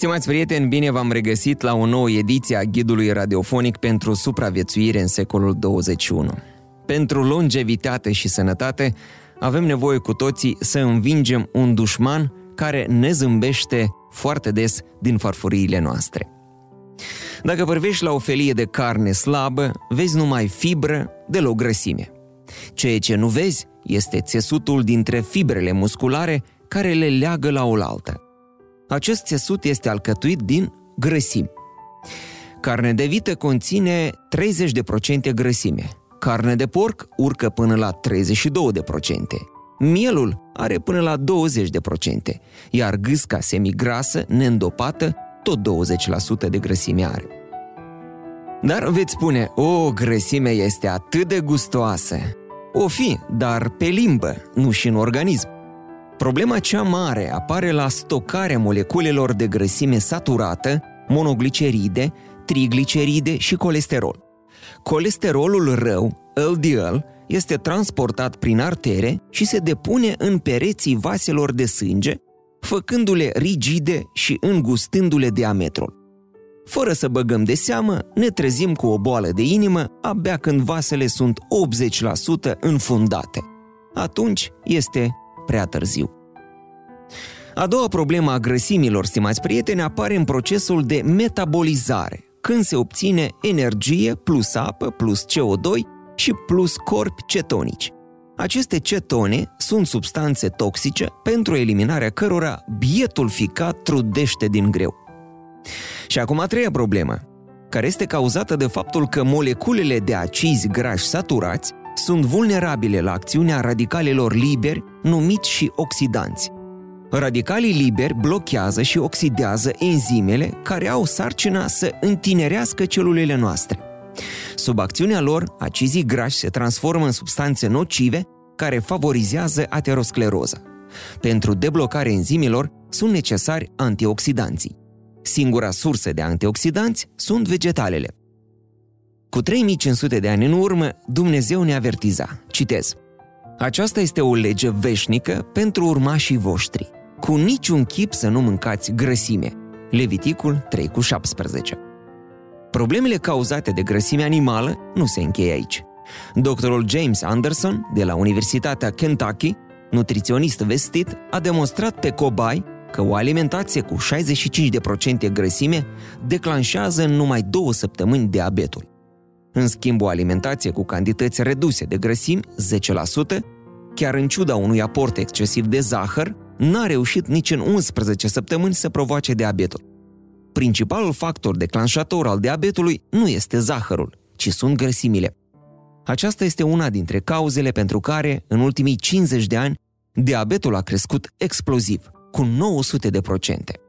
Stimați prieteni, bine v-am regăsit la o nouă ediție a ghidului radiofonic pentru supraviețuire în secolul 21. Pentru longevitate și sănătate, avem nevoie cu toții să învingem un dușman care ne zâmbește foarte des din farfuriile noastre. Dacă privești la o felie de carne slabă, vezi numai fibră, deloc grăsime. Ceea ce nu vezi este țesutul dintre fibrele musculare care le leagă la oaltă. Acest țesut este alcătuit din grăsimi. Carne de vită conține 30% grăsime. Carne de porc urcă până la 32%. Mielul are până la 20%, iar gâsca semigrasă, neîndopată, tot 20% de grăsime are. Dar veți spune, o, grăsimea este atât de gustoasă. O fi, dar pe limbă, nu și în organism. Problema cea mare apare la stocarea moleculelor de grăsime saturată, monogliceride, trigliceride și colesterol. Colesterolul rău, LDL, este transportat prin artere și se depune în pereții vaselor de sânge, făcându-le rigide și îngustându-le diametrul. Fără să băgăm de seamă, ne trezim cu o boală de inimă abia când vasele sunt 80% înfundate. Atunci este prea târziu. A doua problemă a grăsimilor, stimați prieteni, apare în procesul de metabolizare, când se obține energie plus apă plus CO2 și plus corpi cetonici. Aceste cetone sunt substanțe toxice pentru eliminarea cărora bietul ficat trudește din greu. Și acum a treia problemă, care este cauzată de faptul că moleculele de acizi grași saturați sunt vulnerabile la acțiunea radicalelor liberi, numiți și oxidanți. Radicalii liberi blochează și oxidează enzimele care au sarcina să întinerească celulele noastre. Sub acțiunea lor, acizii grași se transformă în substanțe nocive care favorizează ateroscleroza. Pentru deblocarea enzimilor sunt necesari antioxidanții. Singura sursă de antioxidanți sunt vegetalele. Cu 3500 de ani în urmă, Dumnezeu ne avertiza. Citez. Aceasta este o lege veșnică pentru urmașii voștri. Cu niciun chip să nu mâncați grăsime. Leviticul 3 cu 17. Problemele cauzate de grăsime animală nu se încheie aici. Doctorul James Anderson, de la Universitatea Kentucky, nutriționist vestit, a demonstrat pe cobai că o alimentație cu 65% grăsime declanșează în numai două săptămâni diabetul. În schimb, o alimentație cu cantități reduse de grăsimi, 10%, chiar în ciuda unui aport excesiv de zahăr, n-a reușit nici în 11 săptămâni să provoace diabetul. Principalul factor declanșator al diabetului nu este zahărul, ci sunt grăsimile. Aceasta este una dintre cauzele pentru care, în ultimii 50 de ani, diabetul a crescut exploziv, cu 900 de procente.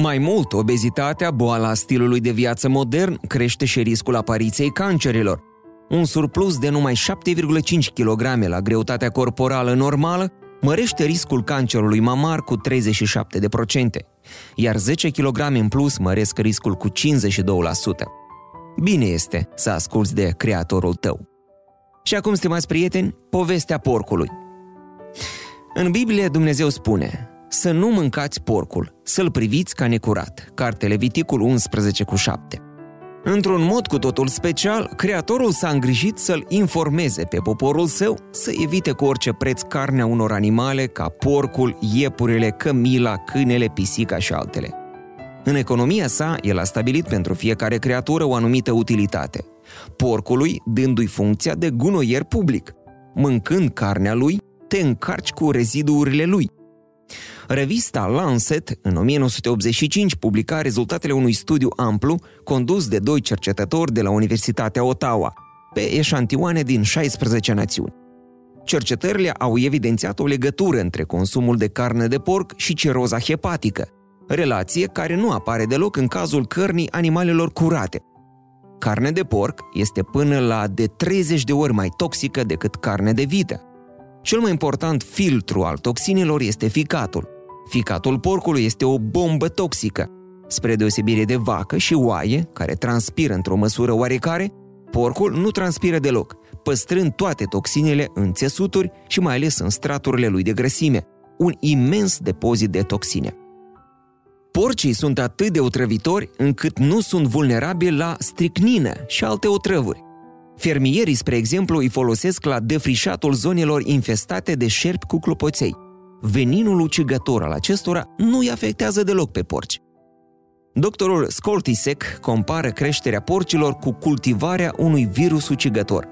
Mai mult, obezitatea, boala stilului de viață modern, crește și riscul apariției cancerilor. Un surplus de numai 7,5 kg la greutatea corporală normală mărește riscul cancerului mamar cu 37%, iar 10 kg în plus măresc riscul cu 52%. Bine este să asculți de creatorul tău. Și acum, stimați prieteni, povestea porcului. În Biblie Dumnezeu spune să nu mâncați porcul, să-l priviți ca necurat. Cartele Viticul 11 cu 7. Într-un mod cu totul special, creatorul s-a îngrijit să-l informeze pe poporul său să evite cu orice preț carnea unor animale ca porcul, iepurile, cămila, câinele, pisica și altele. În economia sa, el a stabilit pentru fiecare creatură o anumită utilitate. Porcului dându-i funcția de gunoier public. Mâncând carnea lui, te încarci cu reziduurile lui. Revista Lancet, în 1985, publica rezultatele unui studiu amplu condus de doi cercetători de la Universitatea Ottawa, pe eșantioane din 16 națiuni. Cercetările au evidențiat o legătură între consumul de carne de porc și ciroza hepatică, relație care nu apare deloc în cazul cărnii animalelor curate. Carne de porc este până la de 30 de ori mai toxică decât carne de vită. Cel mai important filtru al toxinelor este ficatul. Ficatul porcului este o bombă toxică. Spre deosebire de vacă și oaie, care transpiră într-o măsură oarecare, porcul nu transpiră deloc, păstrând toate toxinele în țesuturi și mai ales în straturile lui de grăsime, un imens depozit de toxine. Porcii sunt atât de otrăvitori încât nu sunt vulnerabili la stricnină și alte otrăvuri. Fermierii, spre exemplu, îi folosesc la defrișatul zonelor infestate de șerpi cu clopoței. Veninul ucigător al acestora nu îi afectează deloc pe porci. Doctorul Skoltisek compară creșterea porcilor cu cultivarea unui virus ucigător.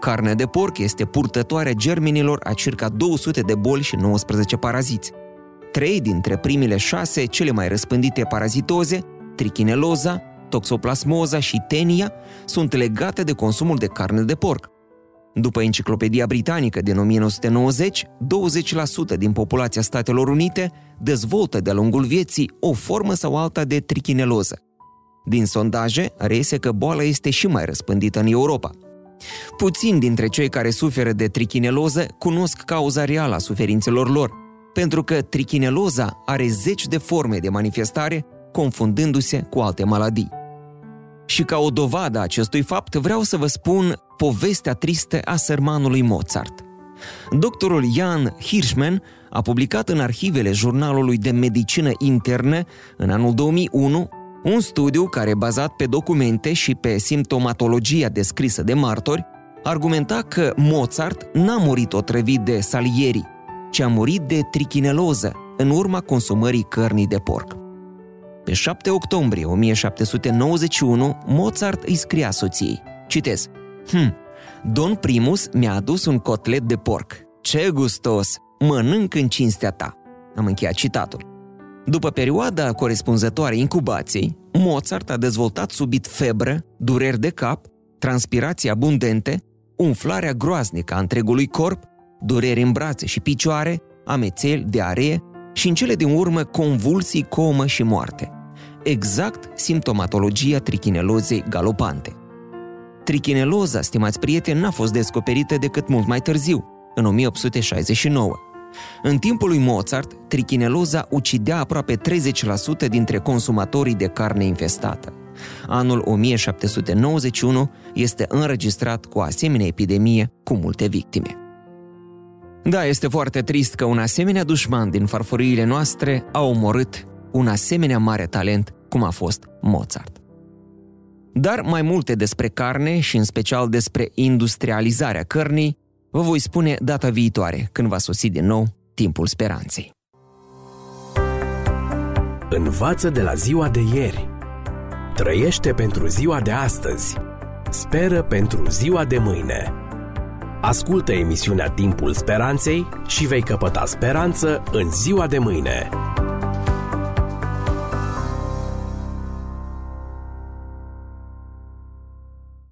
Carnea de porc este purtătoarea germenilor a circa 200 de boli și 19 paraziți. Trei dintre primele șase cele mai răspândite parazitoze, trichineloza, toxoplasmoza și tenia, sunt legate de consumul de carne de porc. După Enciclopedia Britanică din 1990, 20% din populația Statelor Unite dezvoltă de-a lungul vieții o formă sau alta de trichineloză. Din sondaje, reiese că boala este și mai răspândită în Europa. Puțini dintre cei care suferă de trichineloză cunosc cauza reală a suferințelor lor, pentru că trichineloza are zeci de forme de manifestare, confundându-se cu alte maladii. Și ca o dovadă a acestui fapt, vreau să vă spun povestea tristă a sărmanului Mozart. Doctorul Jan Hirschman a publicat în arhivele Jurnalului de Medicină Internă în anul 2001 un studiu care, bazat pe documente și pe simptomatologia descrisă de martori, argumenta că Mozart n-a murit otrăvit de Salieri, ci a murit de trichineloză în urma consumării cărnii de porc. Pe 7 octombrie 1791, Mozart îi scria soției, citez, Hm, Don Primus mi-a adus un cotlet de porc. Ce gustos! Mănânc în cinstea ta. Am încheiat citatul. După perioada corespunzătoare incubației, Mozart a dezvoltat subit febră, dureri de cap, transpirații abundente, umflarea groaznică a întregului corp, dureri în brațe și picioare, amețeli, diaree și în cele din urmă convulsii, comă și moarte. Exact simptomatologia trichinelozei galopante. Trichineloza, stimați prieteni, n-a fost descoperită decât mult mai târziu, în 1869. În timpul lui Mozart, trichineloza ucidea aproape 30% dintre consumatorii de carne infestată. Anul 1791 este înregistrat cu o asemenea epidemie cu multe victime. Da, este foarte trist că un asemenea dușman din farfuriile noastre a omorât un asemenea mare talent cum a fost Mozart. Dar mai multe despre carne și în special despre industrializarea cărnii vă voi spune data viitoare, când va sosi din nou timpul speranței. Învață de la ziua de ieri. Trăiește pentru ziua de astăzi. Speră pentru ziua de mâine. Ascultă emisiunea Timpul Speranței și vei căpăta speranță în ziua de mâine.